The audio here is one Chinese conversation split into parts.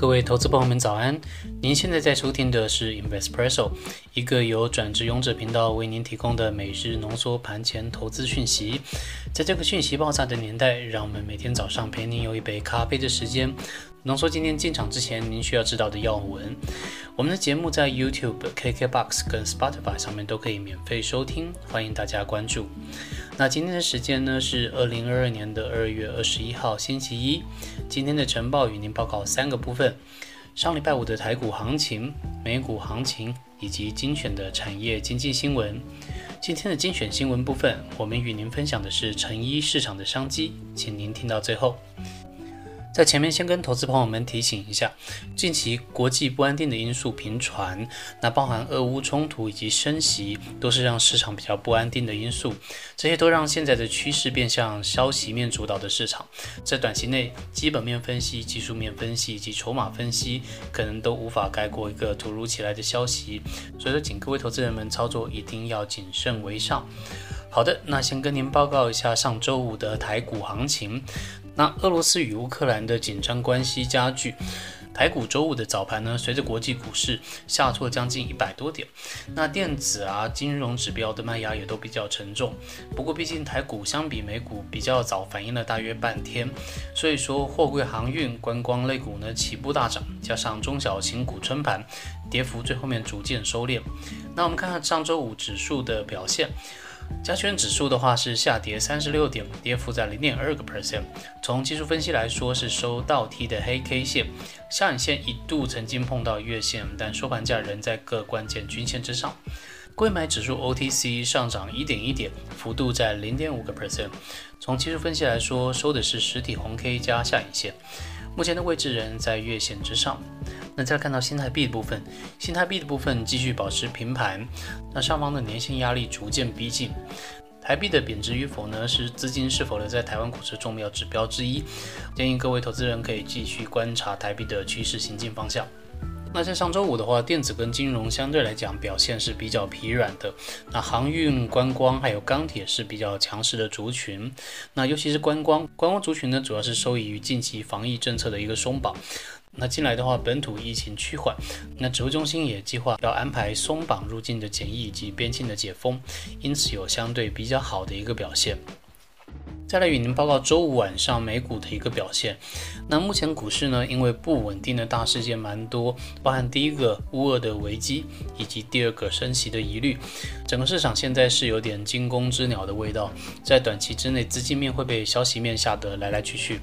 各位投资朋友们早安！您现在在收听的是 Investpresso，一个由转职勇者频道为您提供的每日浓缩盘前投资讯息。在这个讯息爆炸的年代，让我们每天早上陪您有一杯咖啡的时间，浓缩今天进场之前您需要知道的要闻。我们的节目在 YouTube、KKBox 跟 Spotify 上面都可以免费收听，欢迎大家关注。那今天的时间呢是二零二二年的二月二十一号星期一。今天的晨报与您报告三个部分：上礼拜五的台股行情、美股行情以及精选的产业经济新闻。今天的精选新闻部分，我们与您分享的是成衣市场的商机，请您听到最后。在前面先跟投资朋友们提醒一下，近期国际不安定的因素频传，那包含俄乌冲突以及升息，都是让市场比较不安定的因素。这些都让现在的趋势变向消息面主导的市场。在短期内，基本面分析、技术面分析以及筹码分析，可能都无法盖过一个突如其来的消息。所以说，请各位投资人们操作一定要谨慎为上。好的，那先跟您报告一下上周五的台股行情。那俄罗斯与乌克兰的紧张关系加剧，台股周五的早盘呢，随着国际股市下挫将近一百多点，那电子啊、金融指标的卖压也都比较沉重。不过，毕竟台股相比美股比较早反应了大约半天，所以说货柜航运、观光类股呢起步大涨，加上中小型股撑盘，跌幅最后面逐渐收敛。那我们看看上周五指数的表现。加权指数的话是下跌三十六点，跌幅在零点二个 percent。从技术分析来说，是收倒梯的黑 K 线，下影线一度曾经碰到月线，但收盘价仍在各关键均线之上。贵买指数 OTC 上涨一点一点，幅度在零点五个 percent。从技术分析来说，收的是实体红 K 加下影线，目前的位置仍在月线之上。那再看到新台币的部分，新台币的部分继续保持平盘，那上方的年线压力逐渐逼近。台币的贬值与否呢，是资金是否留在台湾股市重要指标之一。建议各位投资人可以继续观察台币的趋势行进方向。那在上周五的话，电子跟金融相对来讲表现是比较疲软的。那航运、观光还有钢铁是比较强势的族群。那尤其是观光，观光族群呢，主要是受益于近期防疫政策的一个松绑。那近来的话，本土疫情趋缓，那指挥中心也计划要安排松绑入境的检疫以及边境的解封，因此有相对比较好的一个表现。再来与您报告周五晚上美股的一个表现。那目前股市呢，因为不稳定的大事件蛮多，包含第一个乌俄的危机，以及第二个升息的疑虑，整个市场现在是有点惊弓之鸟的味道，在短期之内资金面会被消息面吓得来来去去。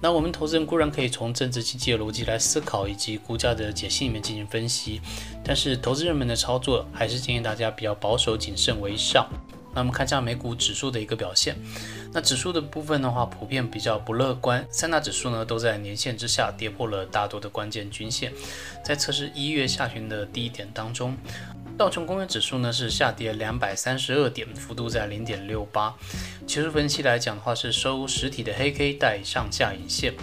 那我们投资人固然可以从政治经济的逻辑来思考，以及股价的解析里面进行分析，但是投资人们的操作还是建议大家比较保守谨慎为上。那我们看一下美股指数的一个表现。那指数的部分的话，普遍比较不乐观。三大指数呢都在年线之下，跌破了大多的关键均线。在测试一月下旬的低点当中，道琼工业指数呢是下跌两百三十二点，幅度在零点六八。技术分析来讲的话，是收实体的黑 K 带上下影线。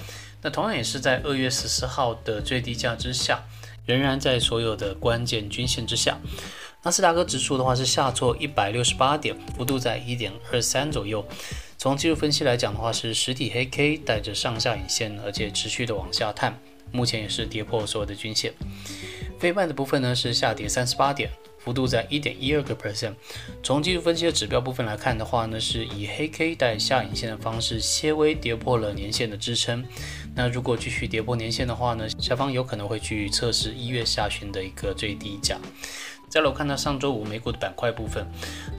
那同样也是在二月十四号的最低价之下，仍然在所有的关键均线之下。纳斯达克指数的话是下挫一百六十八点，幅度在一点二三左右。从技术分析来讲的话，是实体黑 K 带着上下影线，而且持续的往下探，目前也是跌破所有的均线。非半的部分呢是下跌三十八点，幅度在一点一二个 percent。从技术分析的指标部分来看的话呢，是以黑 K 带下影线的方式，些微跌破了年线的支撑。那如果继续跌破年线的话呢，下方有可能会去测试一月下旬的一个最低价。再来看到上周五美股的板块部分，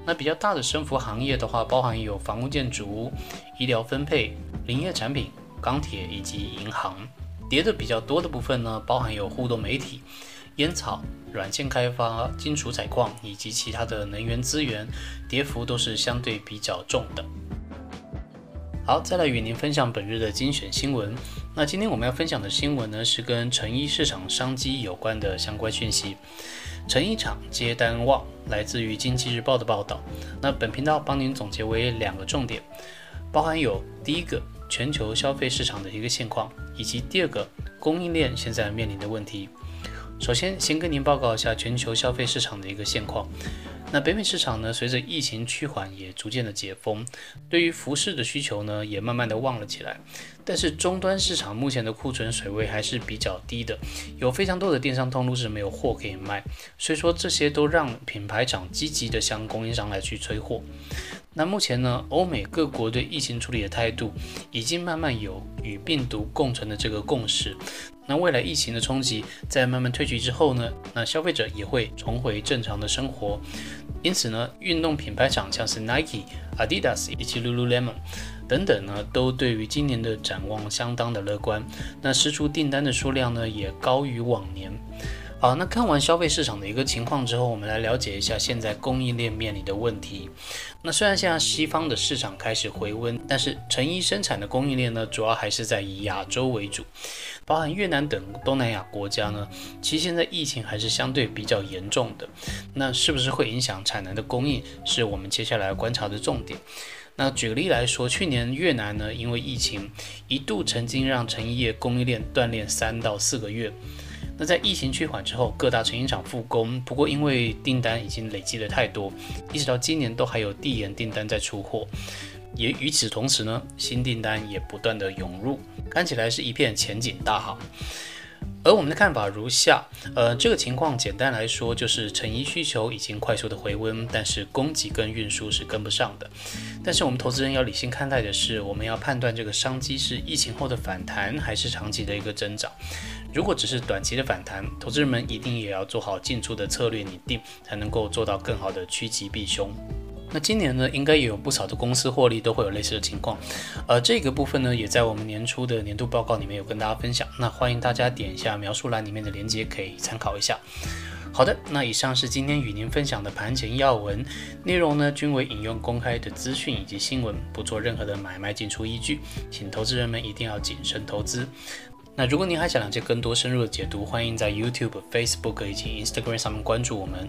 那比较大的升幅行业的话，包含有房屋建筑、医疗分配、林业产品、钢铁以及银行。跌的比较多的部分呢，包含有互动媒体、烟草、软件开发、金属采矿以及其他的能源资源，跌幅都是相对比较重的。好，再来与您分享本日的精选新闻。那今天我们要分享的新闻呢，是跟成衣市场商机有关的相关讯息。成衣厂接单旺，来自于经济日报的报道。那本频道帮您总结为两个重点，包含有第一个全球消费市场的一个现况，以及第二个供应链现在面临的问题。首先，先跟您报告一下全球消费市场的一个现况。那北美市场呢，随着疫情趋缓，也逐渐的解封，对于服饰的需求呢，也慢慢的旺了起来。但是终端市场目前的库存水位还是比较低的，有非常多的电商通路是没有货可以卖，所以说这些都让品牌厂积极的向供应商来去催货。那目前呢，欧美各国对疫情处理的态度已经慢慢有与病毒共存的这个共识。那未来疫情的冲击在慢慢退去之后呢，那消费者也会重回正常的生活。因此呢，运动品牌厂像是 Nike、Adidas 以及 Lululemon 等等呢，都对于今年的展望相当的乐观。那实出订单的数量呢，也高于往年。好，那看完消费市场的一个情况之后，我们来了解一下现在供应链面临的问题。那虽然现在西方的市场开始回温，但是成衣生产的供应链呢，主要还是在以亚洲为主，包含越南等东南亚国家呢，其实现在疫情还是相对比较严重的。那是不是会影响产能的供应，是我们接下来观察的重点。那举个例来说，去年越南呢，因为疫情一度曾经让成衣业供应链断裂三到四个月。那在疫情趋缓之后，各大成衣厂复工，不过因为订单已经累积的太多，一直到今年都还有递延订单在出货，也与此同时呢，新订单也不断的涌入，看起来是一片前景大好。而我们的看法如下，呃，这个情况简单来说就是成衣需求已经快速的回温，但是供给跟运输是跟不上的。但是我们投资人要理性看待的是，我们要判断这个商机是疫情后的反弹，还是长期的一个增长。如果只是短期的反弹，投资人们一定也要做好进出的策略拟定，才能够做到更好的趋吉避凶。那今年呢，应该也有不少的公司获利都会有类似的情况，而这个部分呢，也在我们年初的年度报告里面有跟大家分享。那欢迎大家点一下描述栏里面的链接，可以参考一下。好的，那以上是今天与您分享的盘前要闻内容呢，均为引用公开的资讯以及新闻，不做任何的买卖进出依据，请投资人们一定要谨慎投资。那如果您还想了解更多深入的解读，欢迎在 YouTube、Facebook 以及 Instagram 上面关注我们。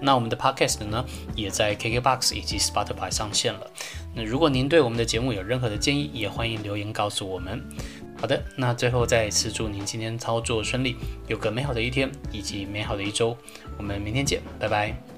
那我们的 Podcast 呢，也在 KKBox 以及 Spotify 上线了。那如果您对我们的节目有任何的建议，也欢迎留言告诉我们。好的，那最后再一次祝您今天操作顺利，有个美好的一天以及美好的一周。我们明天见，拜拜。